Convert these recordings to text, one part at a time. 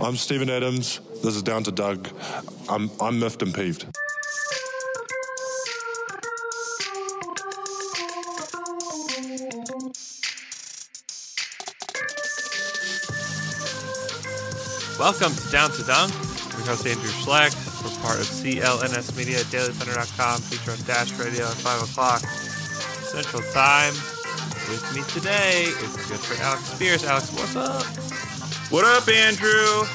I'm Steven Adams. This is Down to Dunk. I'm, I'm miffed and peeved. Welcome to Down to Dunk. I'm host Andrew Schleck. We're part of CLNS Media, DailyThunder.com, feature on Dash Radio at 5 o'clock Central Time. With me today is good friend Alex Spears. Alex, what's up? What up, Andrew?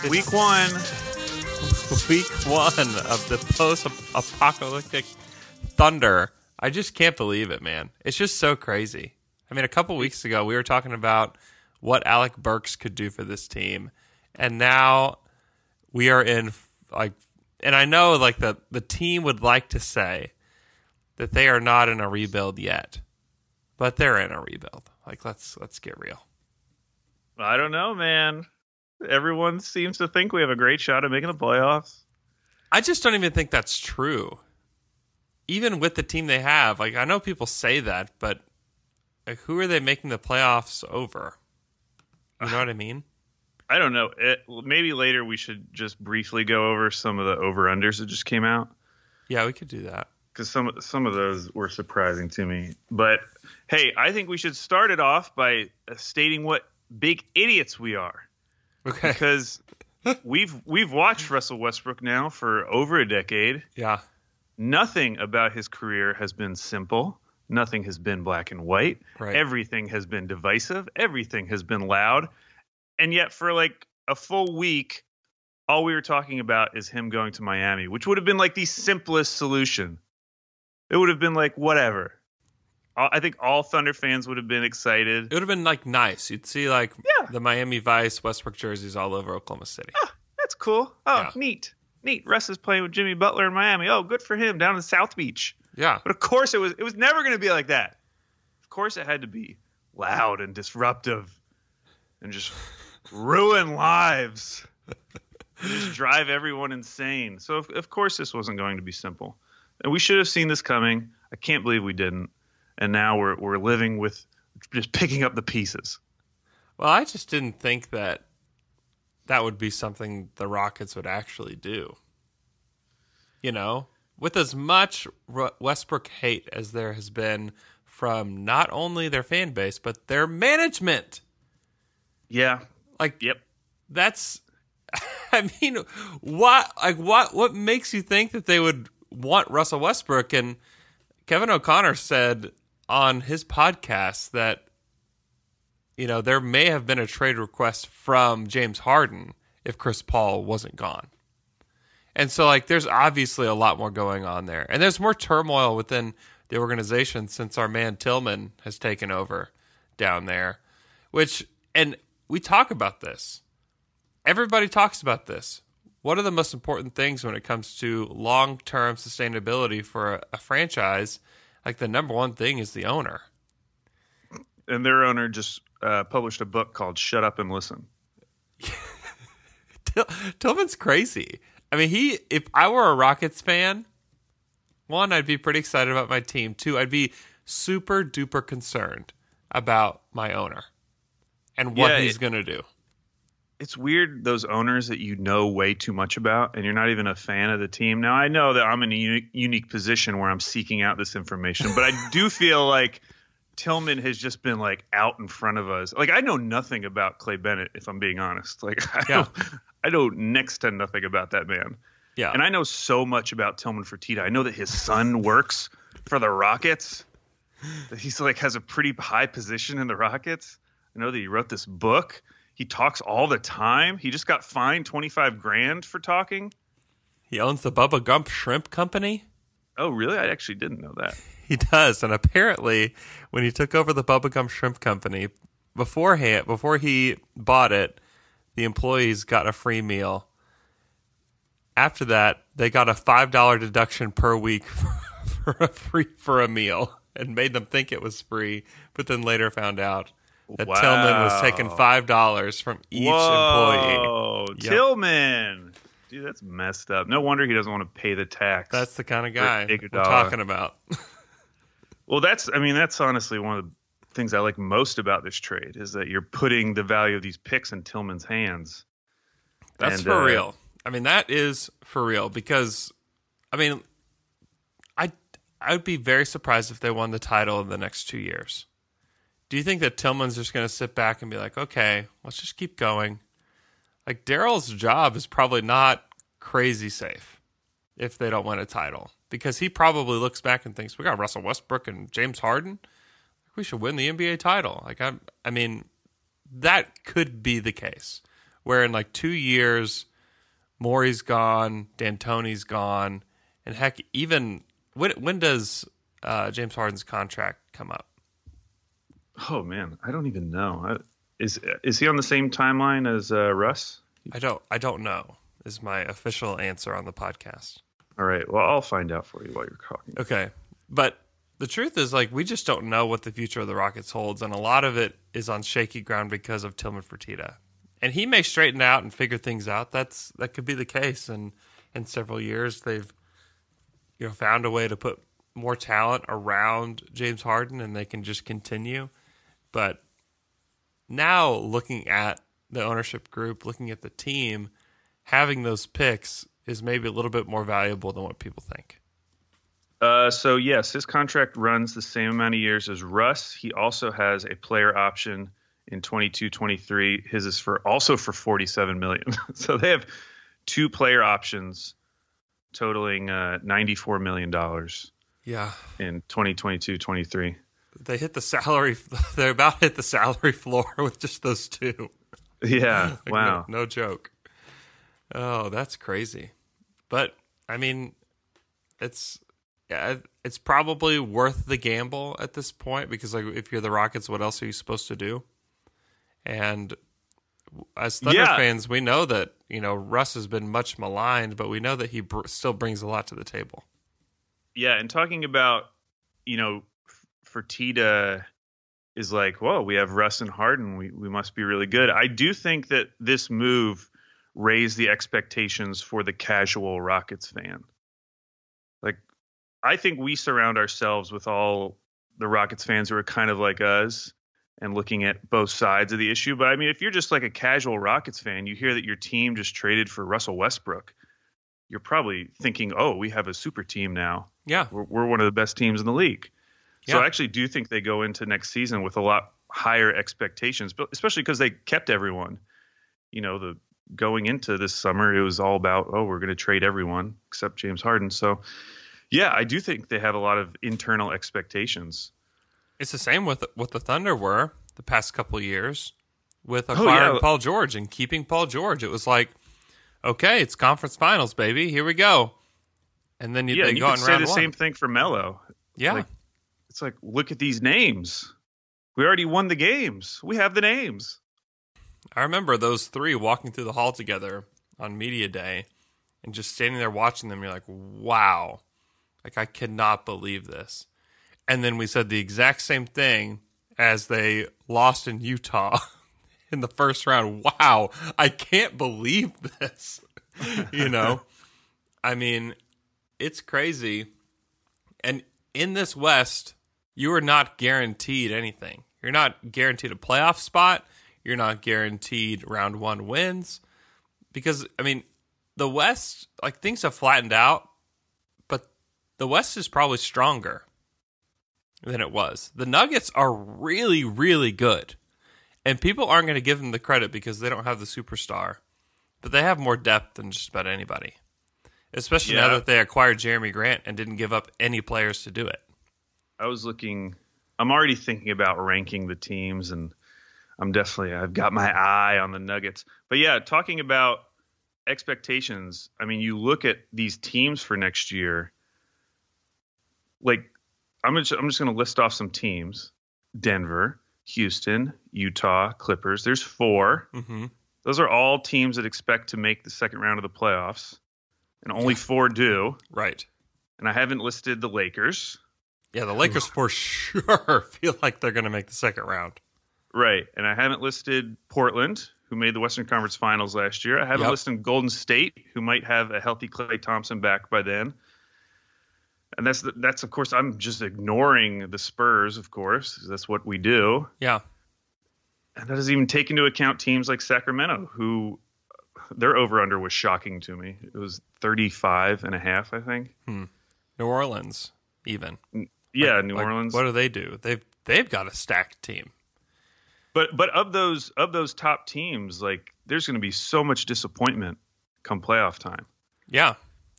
It's Week one. week one of the post-apocalyptic thunder. I just can't believe it, man. It's just so crazy. I mean, a couple weeks ago we were talking about what Alec Burks could do for this team, and now we are in like, and I know like the the team would like to say that they are not in a rebuild yet, but they're in a rebuild. Like, let's let's get real. I don't know, man. Everyone seems to think we have a great shot at making the playoffs. I just don't even think that's true. Even with the team they have, like I know people say that, but like who are they making the playoffs over? You know what I mean? I don't know. It, maybe later we should just briefly go over some of the over unders that just came out Yeah, we could do that. because some some of those were surprising to me. But hey, I think we should start it off by stating what big idiots we are Okay. because we've we've watched Russell Westbrook now for over a decade. Yeah. nothing about his career has been simple. Nothing has been black and white. Right. Everything has been divisive. Everything has been loud. And yet, for like a full week, all we were talking about is him going to Miami, which would have been like the simplest solution. It would have been like, whatever. I I think all Thunder fans would have been excited. It would have been like nice. You'd see like Yeah. the Miami Vice Westbrook jerseys all over Oklahoma City. Oh, That's cool. Oh, Yeah. neat. Neat. Russ is playing with Jimmy Butler in Miami. Oh, good for him down in South Beach. Yeah. But of course it was it was never going to be like that. Of course it had to be loud and disruptive and just ruin lives. just drive everyone insane. So of, of course this wasn't going to be simple. And we should have seen this coming. I can't believe we didn't. And now we're we're living with just picking up the pieces. Well, I just didn't think that that would be something the Rockets would actually do. You know, with as much Westbrook hate as there has been from not only their fan base but their management. Yeah. Like Yep. that's I mean, what like what what makes you think that they would want Russell Westbrook and Kevin O'Connor said on his podcast that you know, there may have been a trade request from James Harden if Chris Paul wasn't gone. And so like there's obviously a lot more going on there. And there's more turmoil within the organization since our man Tillman has taken over down there. Which and we talk about this. Everybody talks about this. What are the most important things when it comes to long-term sustainability for a, a franchise? Like the number one thing is the owner. And their owner just uh, published a book called Shut Up and Listen. Till- Tillman's crazy. I mean, he. If I were a Rockets fan, one, I'd be pretty excited about my team. Two, I'd be super duper concerned about my owner and what Yeah, he's going to do. It's weird those owners that you know way too much about and you're not even a fan of the team. Now I know that I'm in a unique, unique position where I'm seeking out this information, but I do feel like Tillman has just been like out in front of us. Like I know nothing about Clay Bennett if I'm being honest. Like I Yeah. don't I know next to nothing about that man. Yeah, And I know so much about Tillman Fertitta. I know that his son works for the Rockets. That he's like has a pretty high position in the Rockets. I know that he wrote this book. He talks all the time. He just got fined 25 grand for talking. he owns the Bubba Gump Shrimp Company. Oh, really? I actually didn't know that. He does, and apparently, when he took over the Bubba Gump Shrimp Company, beforehand, before he bought it, the employees got a free meal. After that, they got a five dollar deduction per week for a free for a meal, and made them think it was free. But then later found out that Tillman was taking five dollars from each employee. Whoa, Yep. Tillman. Dude, that's messed up. No wonder he doesn't want to pay the tax. That's the kind of guy we're talking about. Well, that's I mean that's honestly one of the things I like most about this trade is that you're putting the value of these picks in Tillman's hands. That's And, for uh, real. I mean, that is for real because, I mean, I I would be very surprised if they won the title in the next two years. Do you think that Tillman's just going to sit back and be like, okay, let's just keep going? Like Daryl's job is probably not crazy safe if they don't win a title because he probably looks back and thinks we got Russell Westbrook and James Harden, we should win the NBA title. Like I, I mean, that could be the case where in like two years, Morey's gone, D'Antoni's gone, and heck, even when when does uh, James Harden's contract come up? Oh man, I don't even know. I, is is he on the same timeline as uh, Russ? I don't I don't know. Is my official answer on the podcast. All right. Well, I'll find out for you while you're talking. Okay. But the truth is like we just don't know what the future of the Rockets holds and a lot of it is on shaky ground because of Tillman Fertitta. And he may straighten out and figure things out. That's that could be the case and in several years they've you know found a way to put more talent around James Harden and they can just continue. But now looking at the ownership group, looking at the team, having those picks is maybe a little bit more valuable than what people think. Uh, so yes, his contract runs the same amount of years as Russ. He also has a player option in 22-23. His is for also for 47 million. so they have two player options totaling uh, 94 million dollars Yeah. in 2022-23. They hit the salary. They're about to hit the salary floor with just those two. Yeah, Like, wow. no, no joke. Oh, that's crazy. But I mean, it's yeah, it's probably worth the gamble at this point because like if you're the Rockets, what else are you supposed to do? And as Thunder Yeah. fans, we know that you know Russ has been much maligned, but we know that he br- still brings a lot to the table. Yeah, and talking about, you know, Fertitta is like, whoa, we have Russ and Harden. We we must be really good. I do think that this move raised the expectations for the casual Rockets fan. Like, I think we surround ourselves with all the Rockets fans who are kind of like us and looking at both sides of the issue. But I mean, if you're just like a casual Rockets fan, you hear that your team just traded for Russell Westbrook. You're probably thinking, "Oh, we have a super team now." Yeah, we're, we're one of the best teams in the league. So I actually do think they go into next season with a lot higher expectations, but especially because they kept everyone. You know, the going into this summer, it was all about, oh, we're going to trade everyone except James Harden. So, yeah, I do think they have a lot of internal expectations. it's the same with what the Thunder were the past couple of years with Oh, acquiring yeah. Paul George and keeping Paul George. It was like, okay, it's conference finals, baby. Here we go. And then you, yeah, they you go say the one. same thing for Melo. yeah, like- It's like, look at these names. We already won the games. We have the names. I remember those three walking through the hall together on media day and just standing there watching them. You're like, wow, like I cannot believe this. And then we said the exact same thing as they lost in Utah in the first round. Wow, I can't believe this. you know, I mean, it's crazy. And in this West, you are not guaranteed anything. You're not guaranteed a playoff spot. You're not guaranteed round one wins. Because, I mean, the West, like things have flattened out, but the West is probably stronger than it was. The Nuggets are really, really good. And people aren't going to give them the credit because they don't have the superstar. But they have more depth than just about anybody. Especially now that they acquired Jerami Grant and didn't give up any players to do it. I was looking. I'm already thinking about ranking the teams, and I'm definitely. I've got my eye on the Nuggets. But yeah, talking about expectations. I mean, you look at these teams for next year. Like, I'm just, I'm just going to list off some teams: Denver, Houston, Utah, Clippers. There's four. Mm-hmm. Those are all teams that expect to make the second round of the playoffs, and only four do. Right. And I haven't listed the Lakers. Yeah, the Lakers for sure feel like they're going to make the second round. Right. And I haven't listed Portland, who made the Western Conference Finals last year. I haven't Yep. listed Golden State, who might have a healthy Klay Thompson back by then. and that's that's of course I'm just ignoring the Spurs, of course. That's what we do, Yeah. and that doesn't even take into account teams like Sacramento, who their over under was shocking to me. It was 35 and a half, I think. Hmm. New Orleans, even. Yeah, New Like, Orleans. What do they do? They've they've got a stacked team. But but of those of those top teams, like there's going to be so much disappointment come playoff time. Yeah.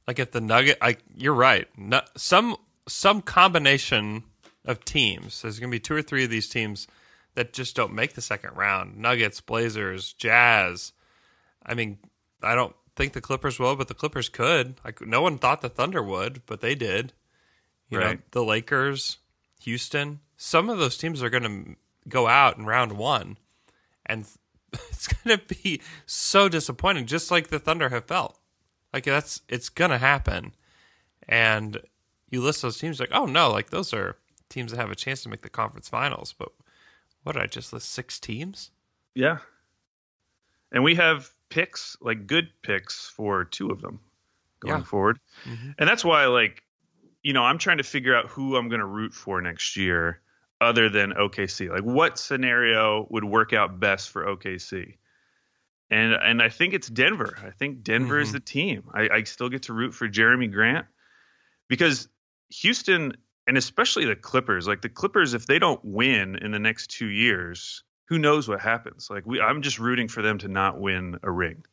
Like if the Nugget, I you're right. No, some some combination of teams. There's going to be two or three of these teams that just don't make the second round. Nuggets, Blazers, Jazz. I mean, I don't think the Clippers will, but the Clippers could. Like no one thought the Thunder would, but they did. You know, the Lakers, Houston. Some of those teams are going to go out in round 1 and it's going to be so disappointing just like the Thunder have felt. Like that's it's gonna happen, and you list those teams like, oh no, like those are teams that have a chance to make the conference finals. But what did I just list? Six teams? Yeah. And we have picks, like good picks for two of them going Yeah. forward. Mhm. And that's why, like, you know, I'm trying to figure out who I'm going to root for next year other than OKC. Like, what scenario would work out best for OKC? And and I think it's Denver. I think Denver is Mhm. the team. I, I still get to root for Jerami Grant because Houston and especially the Clippers, like the Clippers, if they don't win in the next two years, who knows what happens? Like we, I'm just rooting for them to not win a ring.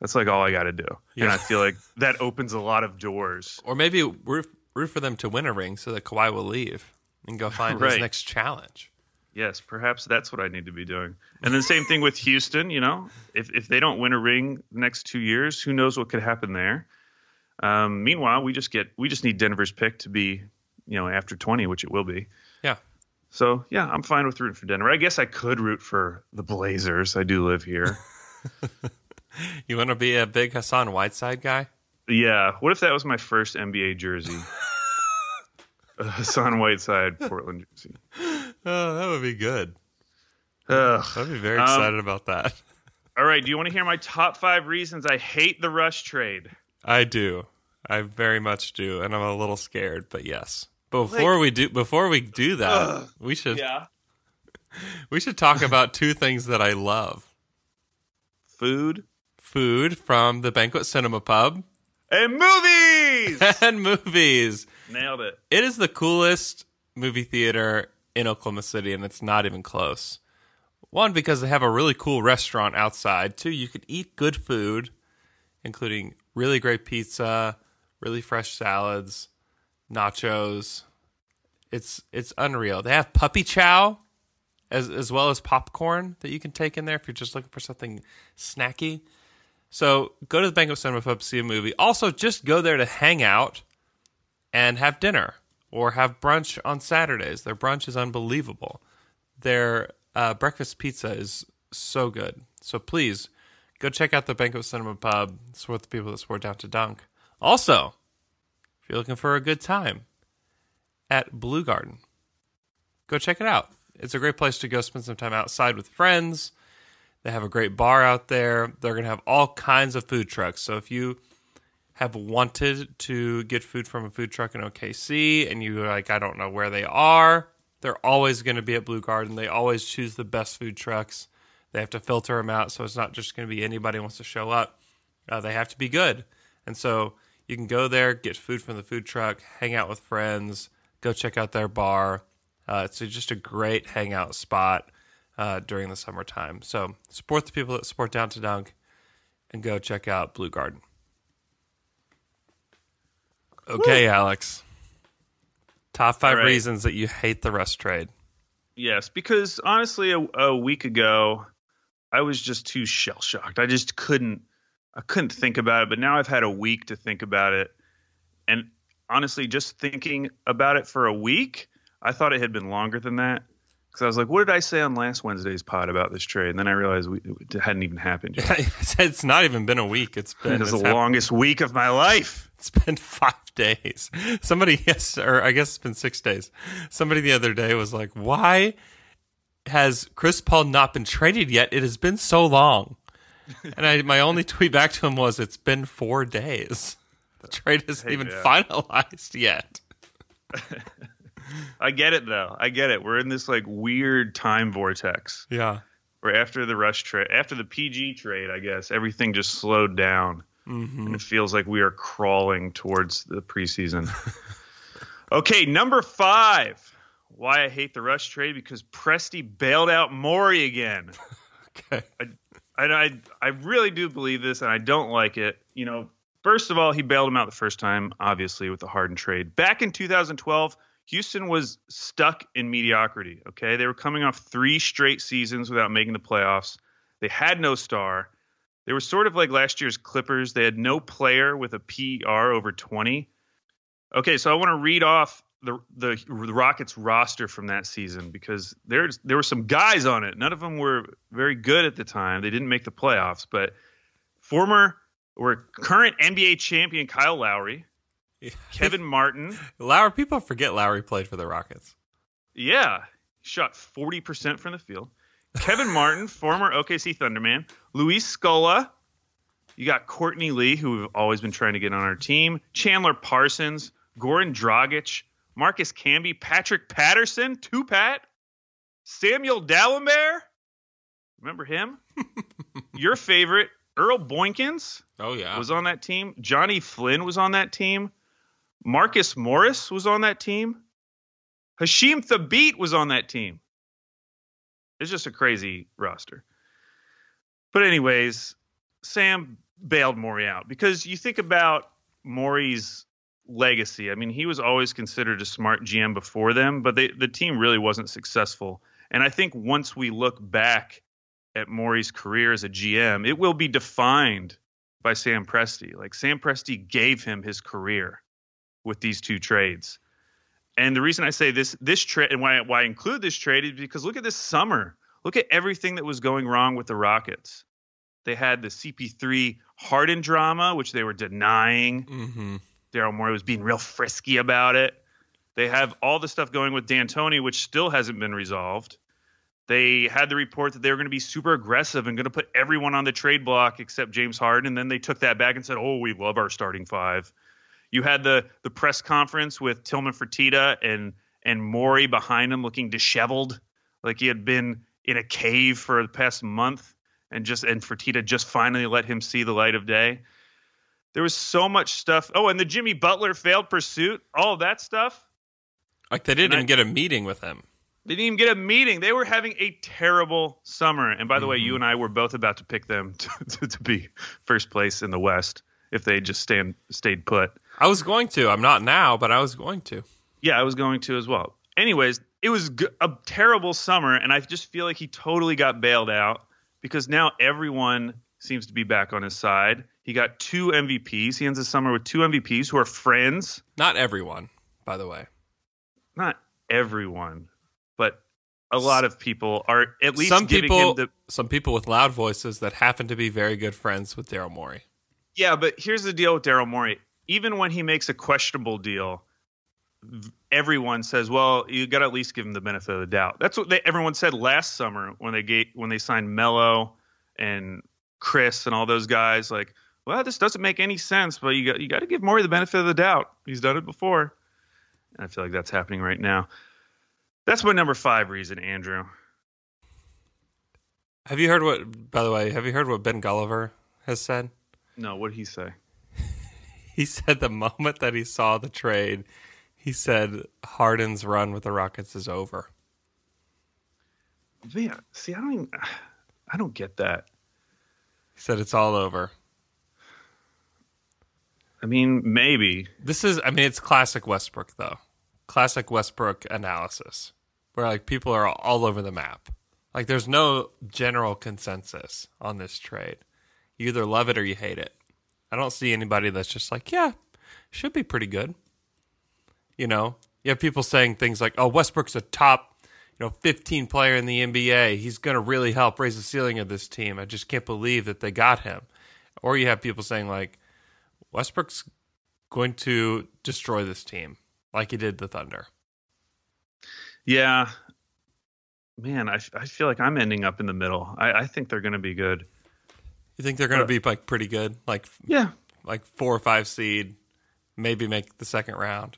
That's like all I got to do, yeah. and I feel like that opens a lot of doors. Or maybe root, root for them to win a ring so that Kawhi will leave and go find his next challenge. Yes, perhaps that's what I need to be doing. And then same thing with Houston. You know, if if they don't win a ring the next two years, who knows what could happen there? Um, meanwhile, we just get we just need Denver's pick to be, you know, after 20, which it will be. Yeah. So yeah, I'm fine with rooting for Denver. I guess I could root for the Blazers. I do live here. You want to be a big Hassan Whiteside guy? Yeah. What if that was my first NBA jersey? A Hassan Whiteside Portland jersey. Oh, that would be good. Ugh. I'd be very Um, excited about that. All right. Do you want to hear my top five reasons I hate the Russ trade? I do. I very much do, and I'm a little scared, but yes. But before we do, before we do that, we should Yeah. we should talk about two things that I love: Food food from the Banquet Cinema Pub and movies. and movies. Nailed it. It is the coolest movie theater in Oklahoma City, and it's not even close. One, because they have a really cool restaurant outside. Two, you can eat good food, including really great pizza, really fresh salads, nachos. It's it's unreal. They have puppy chow as as well as popcorn that you can take in there if you're just looking for something snacky. So go to the Banquet Cinema Pub, see a movie. Also, just go there to hang out and have dinner or have brunch on Saturdays. Their brunch is unbelievable. Their uh, breakfast pizza is so good. So please go check out the Banquet Cinema Pub. Support the people that support Down to Dunk. Also, if you're looking for a good time at Bleu Garden, go check it out. It's a great place to go spend some time outside with friends. They have a great bar out there. They're going to have all kinds of food trucks. So if you have wanted to get food from a food truck in OKC and you're like, I don't know where they are, they're always going to be at Bleu Garden. They always choose the best food trucks. They have to filter them out, so it's not just going to be anybody wants to show up. Uh, they have to be good. And so you can go there, get food from the food truck, hang out with friends, go check out their bar. Uh, it's just a great hangout spot uh, during the summertime. So support the people that support Down to Dunk and go check out Bleu Garden. Okay, Alex. Top five All right. reasons that you hate the rest trade. Yes, because honestly, a, a week ago, I was just too shell shocked. I just couldn't, I couldn't think about it. But now I've had a week to think about it, and honestly, just thinking about it for a week, I thought it had been longer than that. Because I was like, what did I say on last Wednesday's pod about this trade? And then I realized we, it hadn't even happened yet. it's not even been a week. It's been It it's the hap- longest week of my life. It's been five days. Somebody, yes, or I guess it's been six days. Somebody the other day was like, "Why has Chris Paul not been traded yet? It has been so long." And I, my only tweet back to him was, "It's been four days. The trade isn't even finalized yet." I get it though. I get it. We're in this like weird time vortex Yeah. where after the Russ trade, after the PG trade, I guess everything just slowed down, Mm-hmm. and it feels like we are crawling towards the preseason. okay, number five. Why I hate the Russ trade because Presti bailed out Morey again. Okay. I, I I really do believe this, and I don't like it. You know, first of all, he bailed him out the first time, obviously with the Harden trade. Back in 2012, Houston was stuck in mediocrity. Okay, they were coming off three straight seasons without making the playoffs. They had no star. They were sort of like last year's Clippers. They had no player with a PER over 20. Okay, so I want to read off the, the Rockets roster from that season because there's there were some guys on it. None of them were very good at the time. They didn't make the playoffs, but former or current NBA champion Kyle Lowry, Kevin Martin, Lowry. People forget Lowry played for the Rockets. yeah, shot 40% from the field. Kevin Martin, former OKC Thunderman, Luis Scola, you got Courtney Lee, who we've always been trying to get on our team, Chandler Parsons, Goran Dragic, Marcus Camby, Patrick Patterson, two Pat, Samuel Dalembert, remember him? Your favorite, Earl Boykins Oh yeah. was on that team. Johnny Flynn was on that team. Marcus Morris was on that team. Hasheem Thabeet was on that team. It's just a crazy roster. But anyways, Sam bailed Morey out because you think about Morey's legacy. I mean, he was always considered a smart GM before them, but they, the team really wasn't successful. And I think once we look back at Morey's career as a GM, it will be defined by Sam Presti. Like Sam Presti gave him his career with these two trades. And the reason I say this this trade and why why I include this trade is because look at this summer. Look at everything that was going wrong with the Rockets. They had the CP3 Harden drama, which they were denying. mm-hmm. Daryl Morey was being real frisky about it. They have all the stuff going with D'Antoni, which still hasn't been resolved. They had the report that they were going to be super aggressive and going to put everyone on the trade block except James Harden, and then they took that back and said, "Oh, we love our starting five. You had the the press conference with Tillman Fertitta and and Morey behind him, looking disheveled, like he had been in a cave for the past month, and just and Fertitta just finally let him see the light of day. There was so much stuff. Oh, and the Jimmy Butler failed pursuit, all that stuff. Like they didn't And I- even get a meeting with him. They didn't even get a meeting. They were having a terrible summer. And by the way, Mm-hmm. you and I were both about to pick them to, to, to be first place in the West if they just stand stayed put. I was going to. I'm not now, but I was going to. Yeah, I was going to as well. Anyways, it was g- a terrible summer, and I just feel like he totally got bailed out because now everyone seems to be back on his side. He got two MVPs. He ends the summer with two MVPs who are friends. Not everyone, by the way. Not everyone, but a lot of people are at least some giving people, him the some people with loud voices that happen to be very good friends with Daryl Morey. Yeah, but here's the deal with Daryl Morey. Even when he makes a questionable deal, everyone says, "Well, you got to at least give him the benefit of the doubt." That's what they, everyone said last summer when they gave, when they signed Melo and Chris and all those guys. Like, well, this doesn't make any sense, but you got you got to give Morey the benefit of the doubt. He's done it before, and I feel like that's happening right now. That's my number five reason, Andrew. Have you heard what? By the way, have you heard what Ben Golliver has said? No, what did he say? He said the moment that he saw the trade, he said Harden's run with the Rockets is over. Man, see, I don't even, I don't get that. He said it's all over. I mean, maybe. This is, I mean, it's classic Westbrook though. Classic Westbrook analysis, where like people are all over the map. Like there's no general consensus on this trade. You either love it or you hate it. I don't see anybody that's just like, yeah, should be pretty good. You know, you have people saying things like, "Oh, Westbrook's a top, you know, 15 player in the NBA. He's going to really help raise the ceiling of this team. I just can't believe that they got him." Or you have people saying like, "Westbrook's going to destroy this team like he did the Thunder." Yeah. Man, I, I feel like I'm ending up in the middle. I, I think they're going to be good. You think they're going to be like pretty good, like Yeah. like four or five seed, maybe make the second round?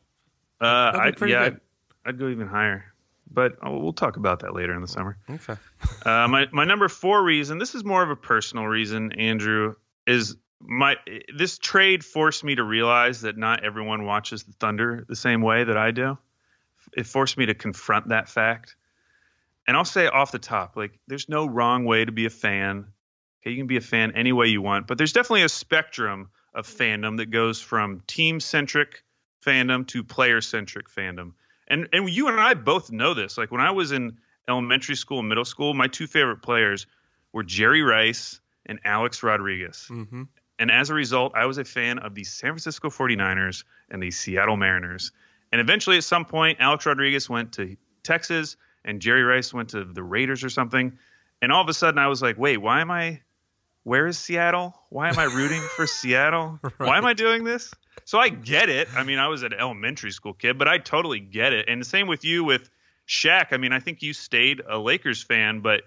Uh, I'd, pretty yeah. I'd, I'd go even higher, but oh, we'll talk about that later in the summer. Okay. Uh, my my number four reason. This is more of a personal reason, Andrew. Is my this trade forced me to realize that not everyone watches the Thunder the same way that I do. It forced me to confront that fact. And I'll say off the top, like there's no wrong way to be a fan. Okay, you can be a fan any way you want, but there's definitely a spectrum of fandom that goes from team centric fandom to player centric fandom. And and you and I both know this. Like when I was in elementary school and middle school, my two favorite players were Jerry Rice and Alex Rodriguez. Mm-hmm. And as a result, I was a fan of the San Francisco 49ers and the Seattle Mariners. And eventually, at some point, Alex Rodriguez went to Texas and Jerry Rice went to the Raiders or something. And all of a sudden, I was like, wait, why am I, where is Seattle? Why am I rooting for Seattle? Why am I doing this? So I get it. I mean, I was an elementary school kid, but I totally get it. And the same with you with Shaq. I mean, I think you stayed a Lakers fan, but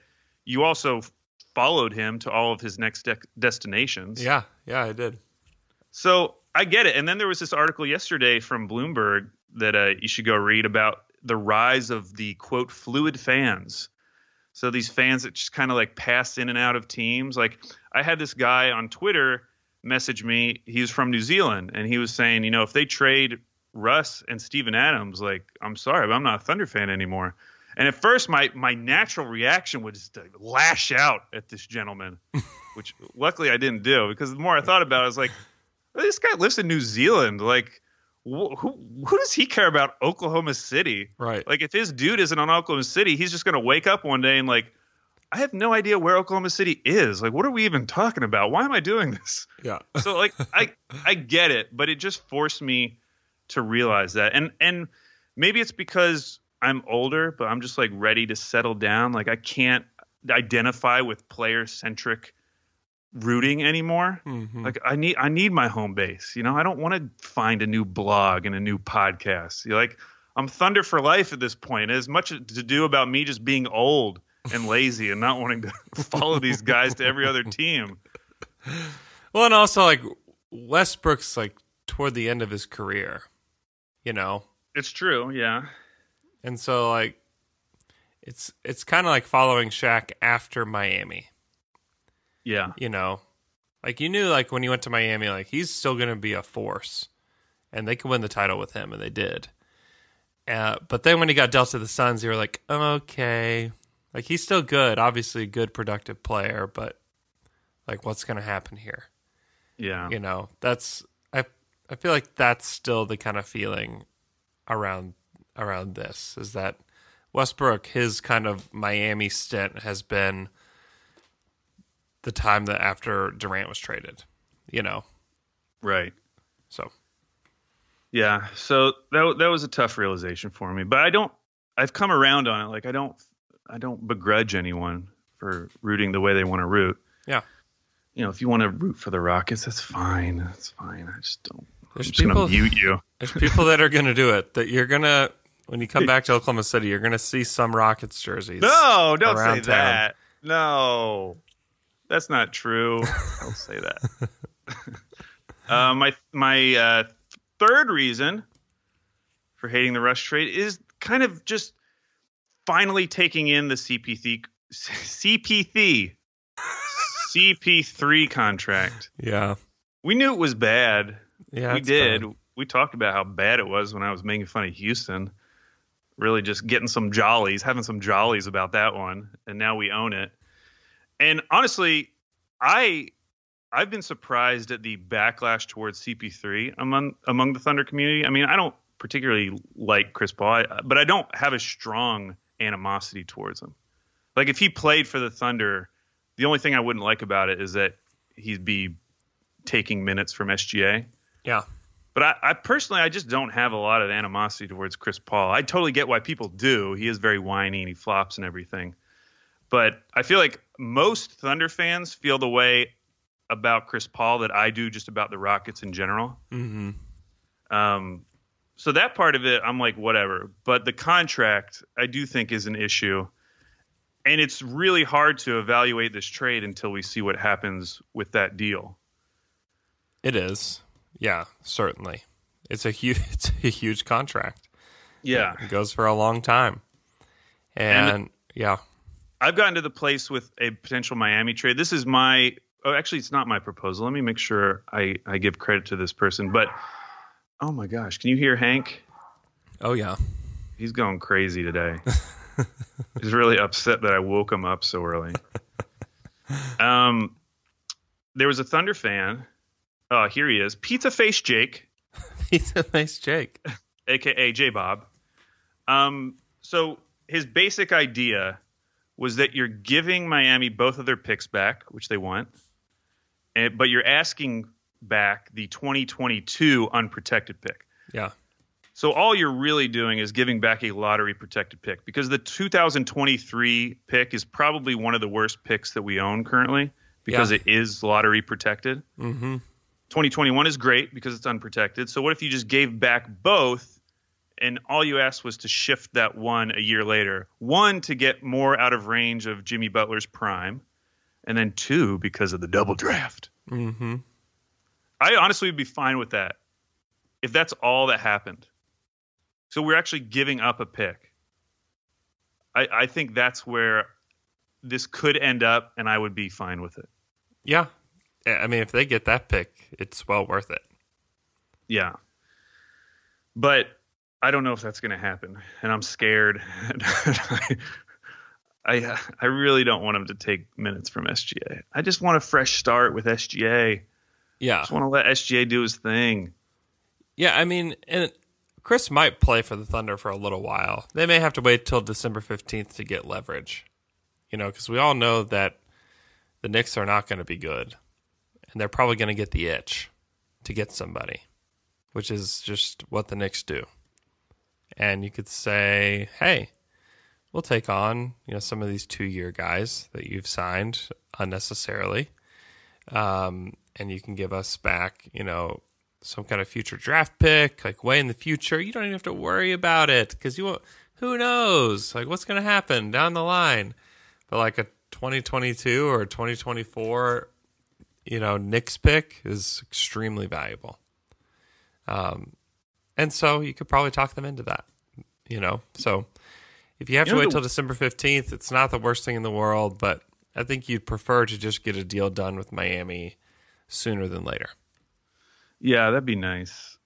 you also followed him to all of his next de- destinations. Yeah, yeah, I did. So I get it. And then there was this article yesterday from Bloomberg that uh, you should go read about the rise of the quote fluid fans. So these fans that just kind of like pass in and out of teams. Like I had this guy on Twitter message me. He was from New Zealand, and he was saying, you know, if they trade Russ and Steven Adams, like I'm sorry, but I'm not a Thunder fan anymore. And at first, my my natural reaction was to lash out at this gentleman, which luckily I didn't do because the more I thought about it, I was like, this guy lives in New Zealand. Like, who who does he care about Oklahoma City? Right. Like, if his dude isn't on Oklahoma City, he's just gonna wake up one day and like, I have no idea where Oklahoma City is. Like, what are we even talking about? Why am I doing this? Yeah. So like, I I get it, but it just forced me to realize that, and and maybe it's because I'm older, but I'm just like ready to settle down. Like, I can't identify with player centric rooting anymore. Mhm. Like I need I need my home base. You know, I don't want to find a new blog and a new podcast. You're like I'm Thunder for life at this point. As much to do about me just being old and lazy and not wanting to follow these guys to every other team. Well, and also like Westbrook's like toward the end of his career, you know, It's true, yeah. and so like it's it's kind of like following Shaq after Miami, Yeah. you know, like you knew like when he went to Miami, like he's still gonna be a force, and they could win the title with him, and they did. Uh, but then when he got dealt to the Suns, you were like, okay, like he's still good, obviously a good productive player, but like what's gonna happen here? Yeah. you know that's i i feel like that's still the kind of feeling around around this is that westbrook his kind of miami stint has been the time that after durant was traded you know Right. so Yeah. So that that was a tough realization for me, but I don't. I've come around on it. Like I don't. I don't begrudge anyone for rooting the way they want to root. yeah You know, if you want to root for the Rockets, that's fine. That's fine. I just don't. There's I'm just people- gonna mute you. there's people that are gonna do it that you're gonna when you come back to oklahoma city you're gonna see some rockets jerseys No, don't say town. that. No, that's not true. I'll say that. uh, my my uh, third reason for hating the Russ trade is kind of just finally taking in the CP3 CP3 CP3 contract. yeah We knew it was bad. yeah we did. bad. We talked about how bad it was when I was making fun of Houston. Really just getting some jollies, having some jollies about that one, and now we own it. And honestly, I I've been surprised at the backlash towards CP3 among among the Thunder community. I mean, I don't particularly like Chris Paul, I- but I don't have a strong animosity towards him. Like if he played for the Thunder, the only thing I wouldn't like about it is that he'd be taking minutes from SGA. yeah But I, I personally, I just don't have a lot of animosity towards Chris Paul. I totally get why people do. He is very whiny and he flops and everything. But I feel like most Thunder fans feel the way about Chris Paul that I do just about the Rockets in general. mm-hmm Um, so that part of it, I'm like, whatever. But the contract, I do think is an issue. And it's really hard to evaluate this trade until we see what happens with that deal. It is. Yeah, certainly. It's a huge it's a huge contract. Yeah. It goes for a long time. And, And- yeah. I've gotten to the place with a potential Miami trade. This is my oh actually it's not my proposal. Let me make sure I, I give credit to this person. But oh my gosh, can you hear Hank? Oh yeah. He's going crazy today. He's really upset that I woke him up so early. Um there was a Thunder fan. Oh, here he is. Pizza Face Jake. Pizza Face Jake. aka J Bob. Um, so his basic idea was that you're giving Miami both of their picks back, which they want, and, but you're asking back the 2022 unprotected pick. Yeah. So all you're really doing is giving back a lottery protected pick because the 2023 pick is probably one of the worst picks that we own currently because Yeah. it is lottery protected. Mm-hmm. 2021 is great because it's unprotected. So what if you just gave back both and all you asked was to shift that one a year later? One to get more out of range of Jimmy Butler's prime, and then two because of the double draft. Mm-hmm. I honestly would be fine with that if that's all that happened. So we're actually giving up a pick. I, I think that's where this could end up, and I would be fine with it. Yeah. I I mean, if they get that pick, it's well worth it. Yeah. But I don't know if that's going to happen, and I'm scared. I I really don't want him to take minutes from SGA. I just want a fresh start with SGA. Yeah. I just want to let SGA do his thing. Yeah, I mean, and Chris might play for the Thunder for a little while. They may have to wait till December 15th to get leverage. You know, because we all know that the Knicks are not going to be good. And they're probably going to get the itch to get somebody, which is just what the Knicks do. And you could say, hey, we'll take on, you know, some of these two year guys that you've signed unnecessarily. Um, and you can give us back, you know, some kind of future draft pick, like way in the future. You don't even have to worry about it because you won't, who knows, like what's going to happen down the line. But like a 2022 or 2024, you know, Knicks pick is extremely valuable. Um, and so you could probably talk them into that, you know. So if you have You to wait the- till December 15th, it's not the worst thing in the world, but I think you'd prefer to just get a deal done with Miami sooner than later. Yeah, that'd be nice.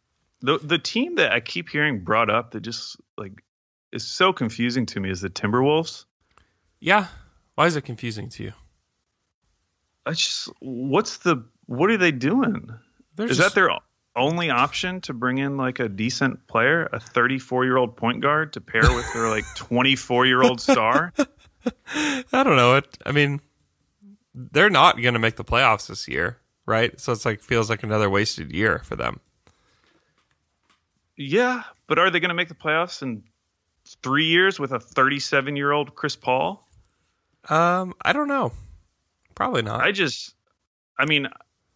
The the team that I keep hearing brought up that just like is so confusing to me is the Timberwolves. Yeah. Why is it confusing to you? I just what's the what are they doing? They're Is just- that their only option to bring in like a decent player, a 34 year old point guard to pair with their like 24 year old star? I don't know. It. I mean, they're not going to make the playoffs this year, right? So it's like feels like another wasted year for them. Yeah, but are they going to make the playoffs in three years with a 37 year old Chris Paul? Um, I don't know. Probably not. I just, I mean,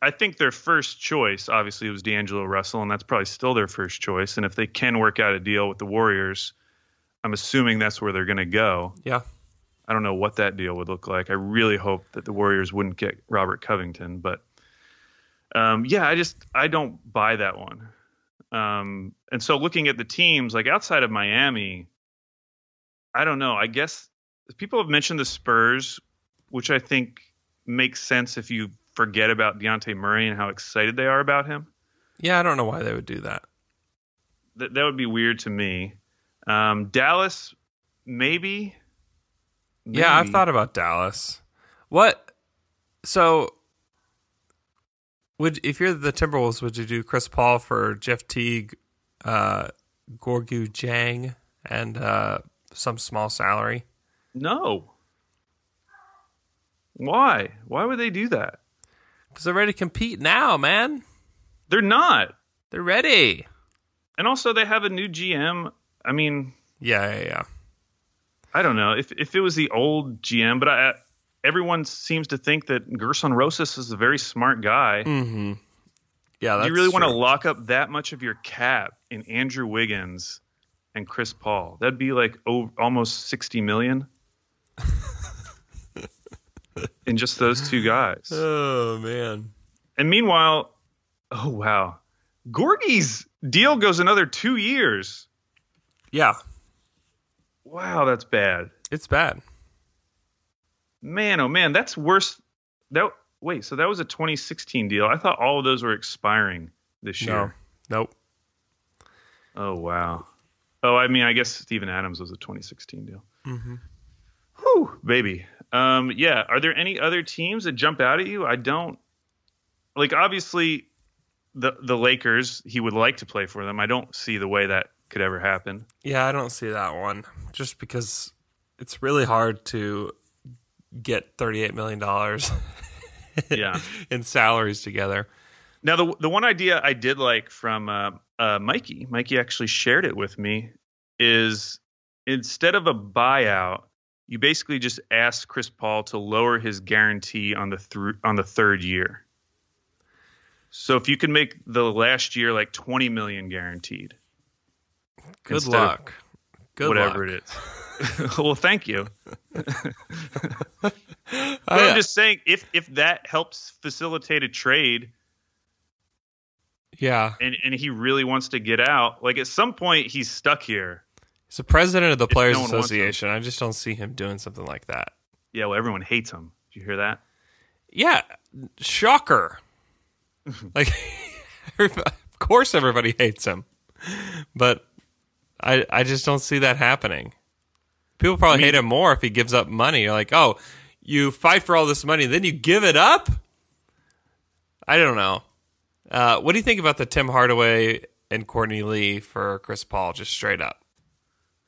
I think their first choice obviously was D'Angelo Russell, and that's probably still their first choice. And if they can work out a deal with the Warriors, I'm assuming that's where they're going to go. yeah. I don't know what that deal would look like. I really hope that the Warriors wouldn't get Robert Covington, but um, yeah, I just I don't buy that one. Um, and so looking at the teams like outside of Miami, I don't know. I guess people have mentioned the Spurs, which I think makes sense if you forget about Dejounte Murray and how excited they are about him. Yeah. I don't know why they would do that. That that would be weird to me. Um, Dallas, maybe. Yeah, I've thought about Dallas. What? So, would if you're the Timberwolves, would you do Chris Paul for Jeff Teague, uh, Gorgui Dieng, and uh, some small salary? No. Why? Why would they do that? Because they're ready to compete now, man. They're not. They're ready. And also, they have a new GM. I mean, Yeah, yeah, yeah. I don't know if if it was the old GM, but I, everyone seems to think that Gersson Rosas is a very smart guy. Mm-hmm. Yeah, do that's you really want to lock up that much of your cap in Andrew Wiggins and Chris Paul? That'd be like over, almost sixty million in just those two guys. Oh man. And meanwhile, oh wow, Gorgui's deal goes another two years. Yeah, Wow, that's bad. it's bad. Man, oh man, that's worse. That wait, so that was a 2016 deal. I thought all of those were expiring this year. No, nope. Oh wow. Oh, I mean, I guess Steven Adams was a 2016 deal. Mm-hmm. Whew, baby. Um, yeah. Are there any other teams that jump out at you? I don't. Like, obviously, the the Lakers. He would like to play for them. I don't see the way that could ever happen. Yeah, I don't see that one. Just because it's really hard to get thirty-eight million dollars Yeah. in salaries together. Now, the the one idea I did like from uh, uh, Mikey, Mikey actually shared it with me, is instead of a buyout, you basically just ask Chris Paul to lower his guarantee on the thr on the third year. So if you can make the last year like twenty million guaranteed, Good luck. Good whatever luck. it is. well, thank you. But I- I'm oh, just saying, if if that helps facilitate a trade, yeah, and and he really wants to get out, like at some point he's stuck here. He's the president of the Players no one wants him. Association. I just don't see him doing something like that. Yeah, well, everyone hates him. Did you hear that? Yeah, shocker. like, of course, everybody hates him, but I I just don't see that happening. People probably mean- hate him more if he gives up money. You're like, oh, you fight for all this money, then you give it up. I don't know. Uh, what do you think about the Tim Hardaway and Courtney Lee for Chris Paul? Just straight up.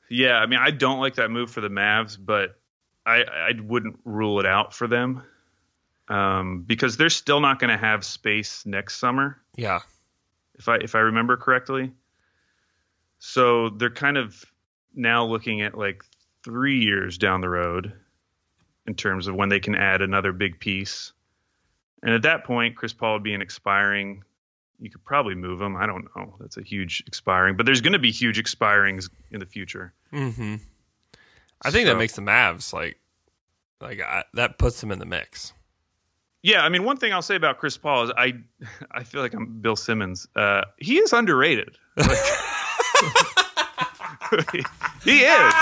Yeah, I mean, I don't like that move for the Mavs, but I I wouldn't rule it out for them um, because they're still not going to have space next summer, Yeah, if I if I remember correctly. So they're kind of now looking at like three years down the road in terms of when they can add another big piece. And at that point, Chris Paul would be an expiring. You could probably move them. I don't know. That's a huge expiring, but there's going to be huge expirings in the future. hmm I think that makes the Mavs like like I, that puts them in the mix. Yeah, I mean, one thing I'll say about Chris Paul is I, I feel like I'm Bill Simmons. Uh, he is underrated. Like- he is.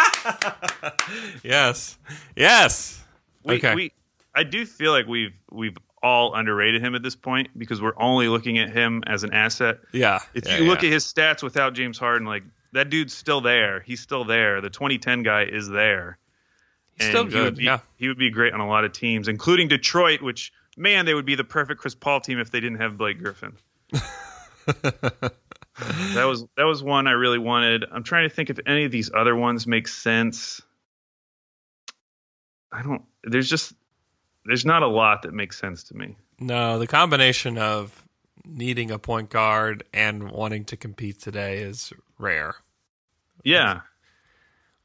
Yes. Yes. We, Okay. we, I do feel like we've we've all underrated him at this point because we're only looking at him as an asset. Yeah. If Yeah, you look yeah. at his stats without James Harden, like that dude's still there. He's still there. The 2010 guy is there. He's still And uh, he would good. be- Yeah. he would be great on a lot of teams, including Detroit. Which man, they would be the perfect Chris Paul team if they didn't have Blake Griffin. that was that was one I really wanted. I'm trying to think if any of these other ones make sense. I don't. There's just there's not a lot that makes sense to me. No, the combination of needing a point guard and wanting to compete today is rare. Yeah,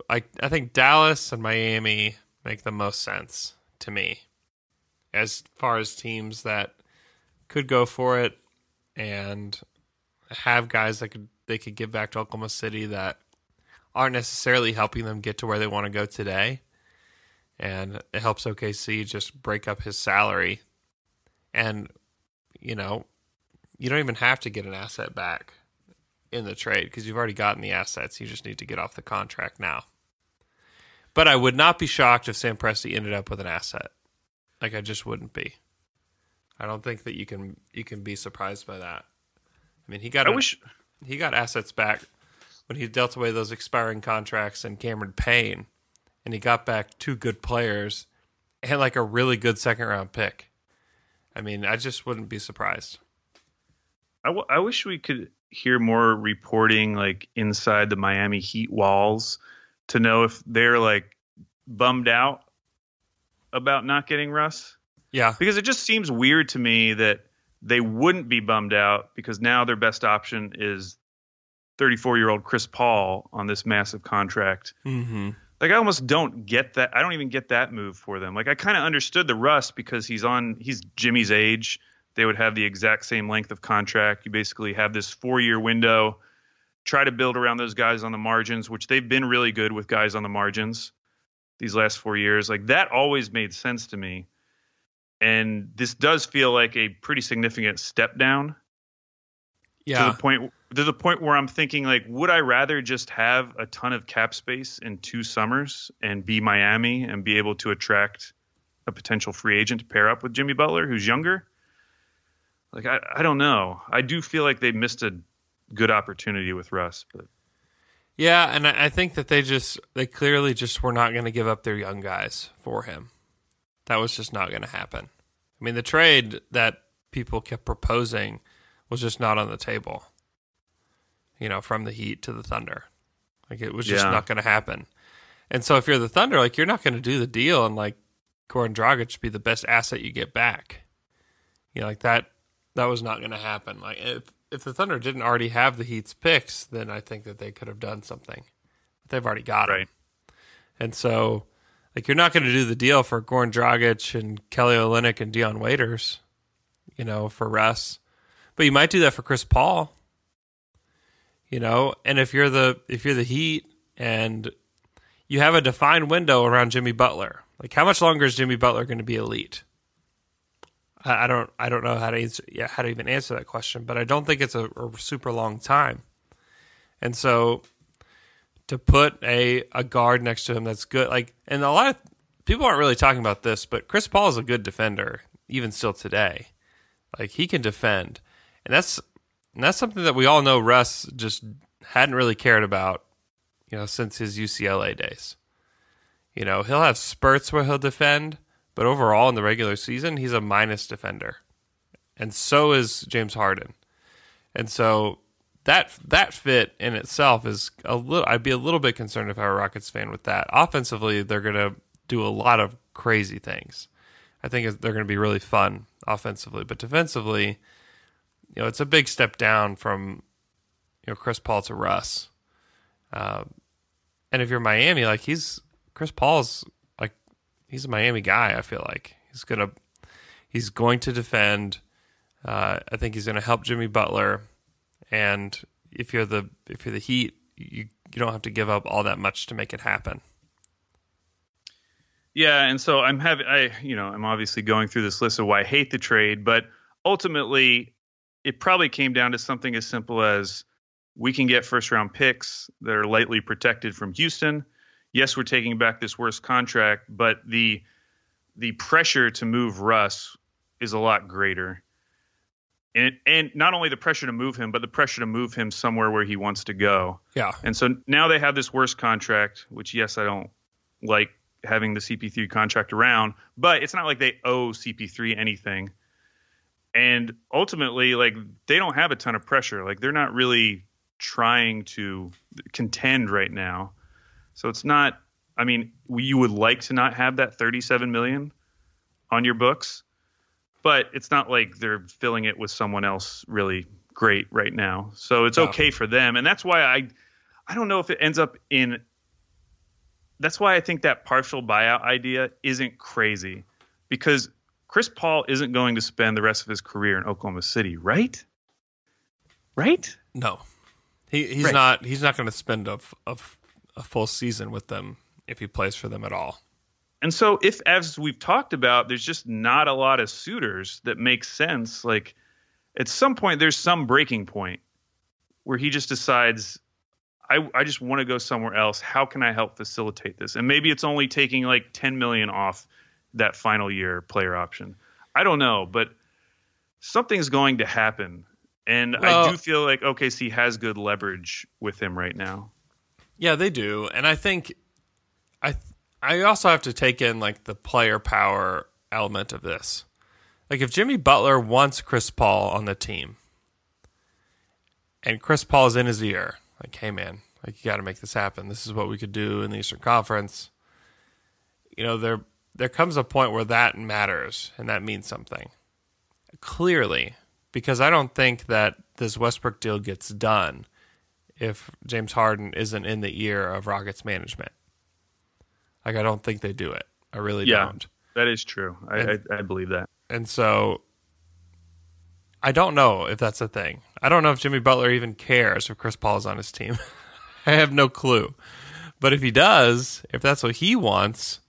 I I think Dallas and Miami make the most sense to me as far as teams that could go for it and have guys that could they could give back to Oklahoma City that aren't necessarily helping them get to where they want to go today. And it helps OKC just break up his salary. And you know, you don't even have to get an asset back in the trade because you've already gotten the assets. You just need to get off the contract now. But I would not be shocked if Sam Presti ended up with an asset. Like I just wouldn't be. I don't think that you can you can be surprised by that. I mean, he got I a- wish. he got assets back when he dealt away those expiring contracts and Cameron Payne, and he got back two good players and like a really good second round pick. I mean, I just wouldn't be surprised. I, w- I wish we could hear more reporting like inside the Miami Heat walls to know if they're like bummed out about not getting Russ Yeah, because it just seems weird to me that they wouldn't be bummed out because now their best option is 34 year old Chris Paul on this massive contract. mm-hmm. Like I almost don't get that. I don't even get that move for them. Like I kind of understood the Russ because he's on he's Jimmy's age. They would have the exact same length of contract. You basically have this four year window. Try to build around those guys on the margins, which they've been really good with guys on the margins these last four years. Like that always made sense to me. And this does feel like a pretty significant step down. Yeah. To the point to the point where I'm thinking like, would I rather just have a ton of cap space in two summers and be Miami and be able to attract a potential free agent to pair up with Jimmy Butler, who's younger? Like I, I don't know. I do feel like they missed a good opportunity with Russ, but Yeah, and I I think that they just they clearly just were not going to give up their young guys for him. That was just not going to happen. I mean, the trade that people kept proposing was just not on the table. You know, from the Heat to the Thunder. Like it was just Yeah. not going to happen. And so if you're the Thunder, like you're not going to do the deal and like Goran Dragic be the best asset you get back. You know, like that that was not going to happen. Like if if the Thunder didn't already have the Heat's picks, then I think that they could have done something. But they've already got. Right. And so like you're not going to do the deal for Goran Dragic and Kelly Olynyk and Dion Waiters, you know, for Russ. But you might do that for Chris Paul. You know, and if you're the if you're the Heat and you have a defined window around Jimmy Butler, like how much longer is Jimmy Butler going to be elite? I, I don't I don't know how to answer yeah how to even answer that question, but I don't think it's a, a super long time. And so to put a a guard next to him that's good, like and a lot of people aren't really talking about this, but Chris Paul is a good defender even still today. Like he can defend, and that's and that's something that we all know Russ just hadn't really cared about, you know, since his UCLA days. You know, he'll have spurts where he'll defend, but overall in the regular season, he's a minus defender. And so is James Harden. And so that that fit in itself is a little I'd be a little bit concerned if I were a Rockets fan with that. Offensively, they're going to do a lot of crazy things. I think they're going to be really fun offensively, but defensively, you know, it's a big step down from you know Chris Paul to Russ. Um, and if you're Miami, like he's Chris Paul's like he's a Miami guy. I feel like he's gonna he's going to defend. Uh, I think he's going to help Jimmy Butler. And if you're the if you're the Heat, you you don't have to give up all that much to make it happen. Yeah, and so I'm having I you know, I'm obviously going through this list of why I hate the trade, but ultimately it probably came down to something as simple as we can get first round picks that are lightly protected from Houston. Yes, we're taking back this worst contract, but the the pressure to move Russ is a lot greater. And and not only the pressure to move him, but the pressure to move him somewhere where he wants to go. Yeah, And so now they have this worst contract, which yes, I don't like having the CP3 contract around, but it's not like they owe CP3 anything. And ultimately, like they don't have a ton of pressure. Like they're not really trying to contend right now. So it's not I mean, you would like to not have that 37 million on your books, but it's not like they're filling it with someone else really great right now. So it's okay for them. And that's why I I don't know if it ends up in that's why I think that partial buyout idea isn't crazy because Chris Paul isn't going to spend the rest of his career in Oklahoma City, right? Right? no, he he's Right. not he's not going to spend a a full season with them if he plays for them at all. And so if as we've talked about, there's just not a lot of suitors that make sense, like at some point there's some breaking point where he just decides I, I just want to go somewhere else. How can I help facilitate this? And maybe it's only taking like 10 million off that final year player option. I don't know, but something's going to happen. And I do feel like OKC has good leverage with him right now. Yeah, they do, and I think I I also have to take in like the player power element of this. Like if Jimmy Butler wants Chris Paul on the team, and Chris Paul is in his ear, like, "Hey man, like you got to make this happen. This is what we could do in the Eastern Conference." You know, there there comes a point where that matters and that means something. Clearly, because I don't think that this Westbrook deal gets done if James Harden isn't in the ear of Rockets management. Like I don't think they do it. I really Yeah. don't. That is true. I, And- I, I believe that. And so I don't know if that's a thing. I don't know if Jimmy Butler even cares if Chris Paul is on his team. I have no clue. But if he does, if that's what he wants,